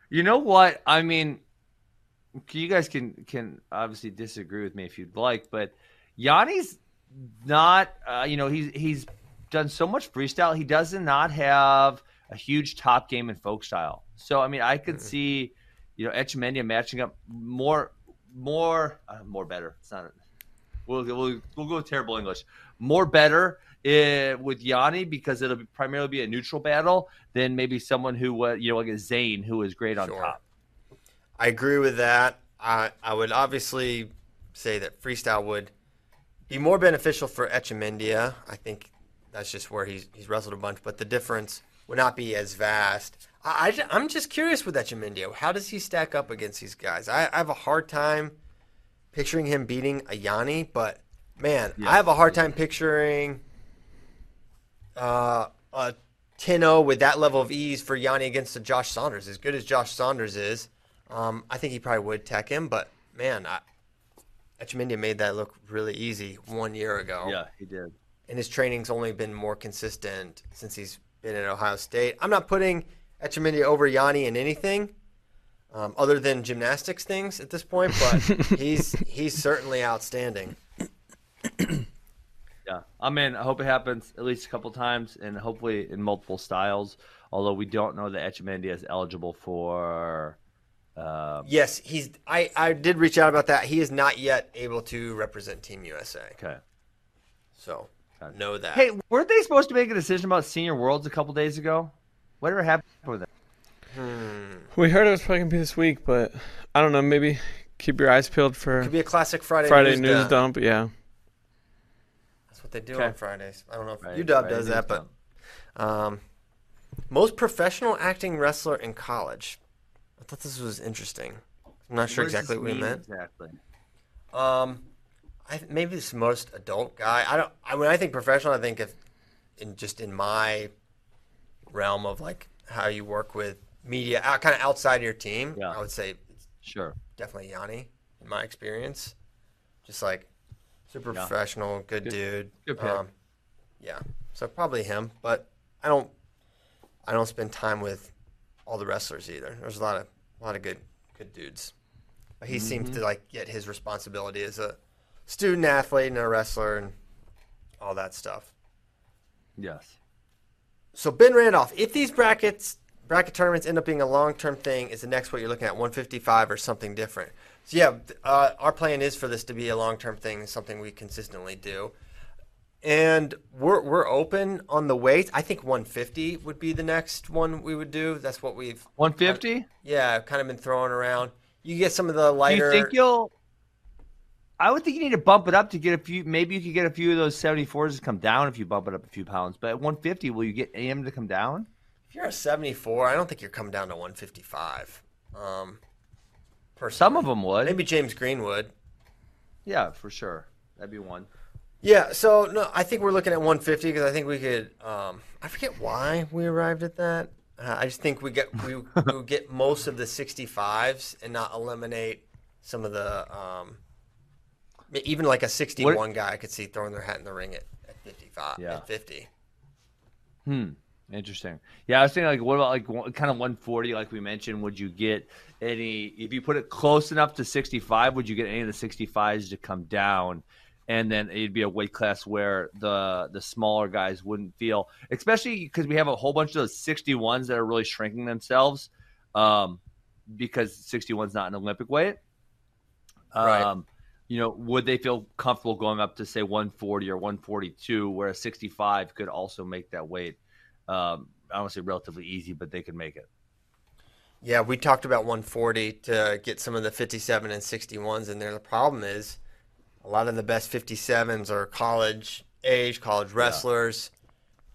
You know what? I mean, you guys can can obviously disagree with me if you'd like, but Yianni's not. Uh, you know, he's he's done so much freestyle. He does not have a huge top game in folk style. So I mean, I could see, you know, Echemendia matching up more, more, uh, more better. It's not. We'll, we'll, we'll go with terrible English. More better uh, with Yianni because it'll be, primarily be a neutral battle than maybe someone who, uh, you know, like a Zane who is great on Sure. top. I agree with that. I I would obviously say that freestyle would be more beneficial for Echemendia. I think that's just where he's he's wrestled a bunch, but the difference would not be as vast. I, am just curious with Echemendia. How does he stack up against these guys? I, I have a hard time picturing him beating a Yianni, but man, I have a hard time picturing uh, a 10-0 with that level of ease for Yianni against a Josh Saunders. As good as Josh Saunders is, um, I think he probably would tech him. But man, I, Echemendia made that look really easy one year ago. Yeah, he did. and his training's only been more consistent since he's been at Ohio State. I'm not putting Echemendia over Yianni in anything. Um, other than gymnastics things at this point, but he's he's certainly outstanding. Yeah, I'm in. I hope it happens at least a couple times and hopefully in multiple styles. Although we don't know that Echemendia is eligible for. Um, Yes, he's. I, I did reach out about that. He is not yet able to represent Team USA, okay. so know that. Hey, weren't they supposed to make a decision about Senior Worlds a couple days ago? Whatever happened with it? We heard it was probably gonna be this week, but I don't know. Maybe keep your eyes peeled for could be a classic Friday Friday news, news dump. dump. Yeah. That's what they do Okay. on Fridays. I don't know if Right, UW Friday does news that, but um, most professional acting wrestler in college. I thought this was interesting. I'm not sure What exactly what we meant. Exactly. Um, I maybe this most adult guy. I don't. I when I think professional, I think if in just in my realm of like how you work with media, out, kind of outside your team, Yeah. I would say Sure. definitely Yianni in my experience. Just like super Yeah. professional, good, Good- dude. good. Um, yeah, so probably him. But I don't. I don't spend time with all the wrestlers either. There's a lot of a lot of good good dudes. But he seems Mm-hmm. to like get his responsibility as a student athlete and a wrestler and all that stuff. Yes. So Ben Randolph, if these brackets bracket tournaments end up being a long term thing, is the next what you're looking at 155 or something different? So yeah, uh, our plan is for this to be a long term thing, something we consistently do, and we're we're open on the weight. I think 150 would be the next one we would do. That's what we've 150? yeah kind of been throwing around. You get some of the lighter. Do you think you'll? I would think you need to bump it up to get a few. Maybe you could get a few of those 74s to come down if you bump it up a few pounds. But at 150, will you get AM to come down? if you're a 74, I don't think you're coming down to 155. Um, personally. Some of them would. maybe James Greenwood. Yeah, for sure. That'd be one. Yeah, so no, I think we're looking at 150 because I think we could. Um, I forget why we arrived at that. Uh, I just think we get we, we get most of the 65s and not eliminate some of the um, even like a 61 guy I could see throwing their hat in the ring at, at 55 Yeah. at 50. Hmm. Interesting. Yeah, I was thinking like, what about like one, kind of 140, like we mentioned? Would you get any if you put it close enough to 65? Would you get any of the 65s to come down? And then it'd be a weight class where the the smaller guys wouldn't feel, especially because we have a whole bunch of those 61s that are really shrinking themselves, um, because 61's not an Olympic weight. Right. You know, would they feel comfortable going up to say 140 or 142, where a 65 could also make that weight? Um, I don't want to say relatively easy, but they could make it. Yeah, we talked about 140 to get some of the 57 and 61s in there. The problem is a lot of the best 57s are college age, college wrestlers.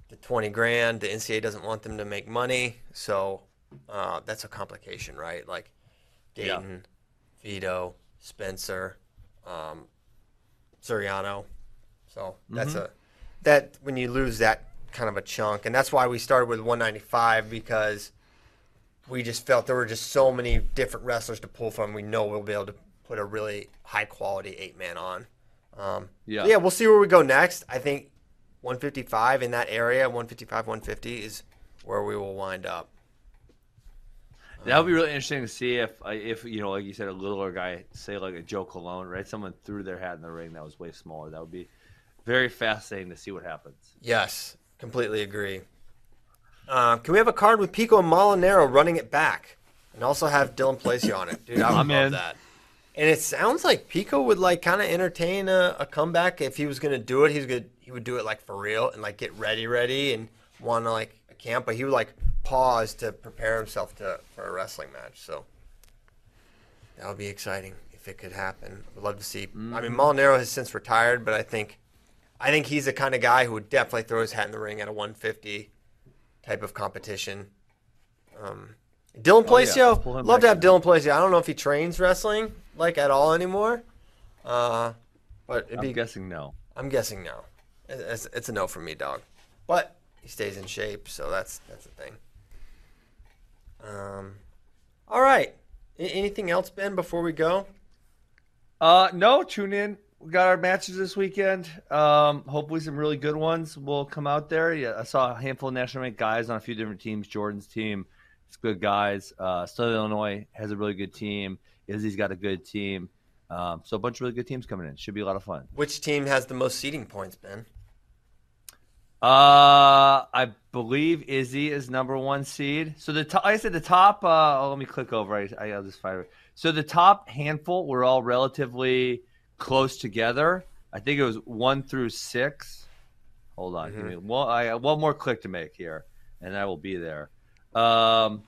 The 20 grand, the NCAA doesn't want them to make money, so uh, that's a complication, right? Like Yeah. Daton, Vito, Spencer, um, Suriano. So that's a that when you lose that kind of a chunk, and that's why we started with 195 because we just felt there were just so many different wrestlers to pull from. We know we'll be able to put a really high quality eight man on. Um, Yeah. yeah, we'll see where we go next. I think 155 in that area, 155, 150 is where we will wind up. That would be really interesting to see if, uh, if you know, like you said, a littler guy, say like a Joe Colon, right? Someone threw their hat in the ring that was way smaller. That would be very fascinating to see what happens. Yes, completely agree. Uh, can we have a card with Pico and Molinaro running it back, and also have Dylan Palacio on it, dude? I would I'm love in. that. And it sounds like Pico would like kind of entertain a, a comeback if he was going to do it. He's good. He would do it like for real and like get ready, ready, and want to like a camp. But he would like pause to prepare himself to for a wrestling match. So that would be exciting if it could happen. I'd love to see. I mean, Molinaro has since retired, but I think I think he's the kind of guy who would definitely throw his hat in the ring at a 150 type of competition. Um, Dylan Palacio, Pull him love to have Dylan Palacio. I don't know if he trains wrestling like at all anymore, uh, but it'd I'm be. guessing no. I'm guessing no. It's, it's a no for me, dog. But he stays in shape, so that's that's the thing. Um, all right. A- anything else, Ben? Before we go, Uh, no, tune in. We got our matches this weekend. Um, hopefully some really good ones will come out there. Yeah, I saw a handful of national ranked guys on a few different teams. Jordan's team, it's good guys. Uh, Southern Illinois has a really good team. Izzy's got a good team. Um, so a bunch of really good teams coming in. Should be a lot of fun. which team has the most seeding points, Ben? Uh, I believe Izzy is number one seed. So the top, like I said the top. Uh, oh, let me click over. I, I I'll just find it. So the top handful were all relatively close together. I think it was one through six. Hold on, give me one. I got one more click to make here, and I will be there. Um,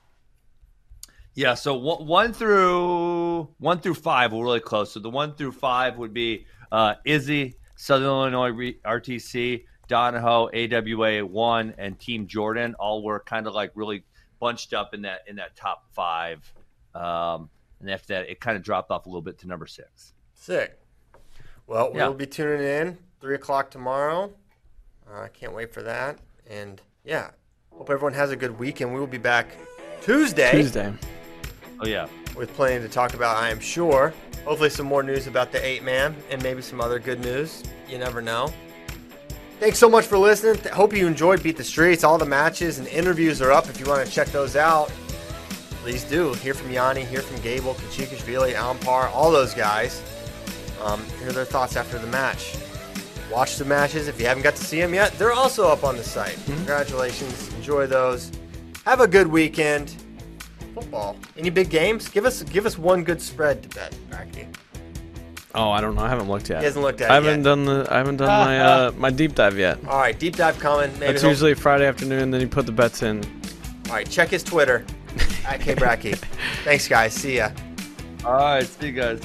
yeah. So one, one through one through five were really close. So the one through five would be uh, Izzy, Southern Illinois Re- RTC, Donahoe, AWA one, and Team Jordan. All were kind of like really bunched up in that in that top five. Um, and after that, it kind of dropped off a little bit to number six. Sick. Well, Yeah. we'll be tuning in three o'clock tomorrow. Uh, I can't wait for that. And yeah, hope everyone has a good weekend. We will be back Tuesday, Tuesday. Oh yeah. with plenty to talk about. I am sure. Hopefully, some more news about the eight man and maybe some other good news. You never know. Thanks so much for listening. Hope you enjoyed Beat the Streets. All the matches and interviews are up. If you want to check those out, please do. Hear from Yianni, hear from Gable, Khinchegashvili, Almpar, all those guys. Um, hear their thoughts after the match. Watch the matches. If you haven't got to see them yet, they're also up on the site. Congratulations. Enjoy those. Have a good weekend. Football. Any big games? Give us give us one good spread to bet, Bracky. Oh, I don't know. I haven't looked yet. He hasn't looked at I it haven't yet. done the. I haven't done my uh, my deep dive yet. All right, deep dive coming. Maybe That's usually Friday afternoon. Then you put the bets in. All right, check his Twitter at K Bracky. Thanks, guys. See ya. All right. See you guys.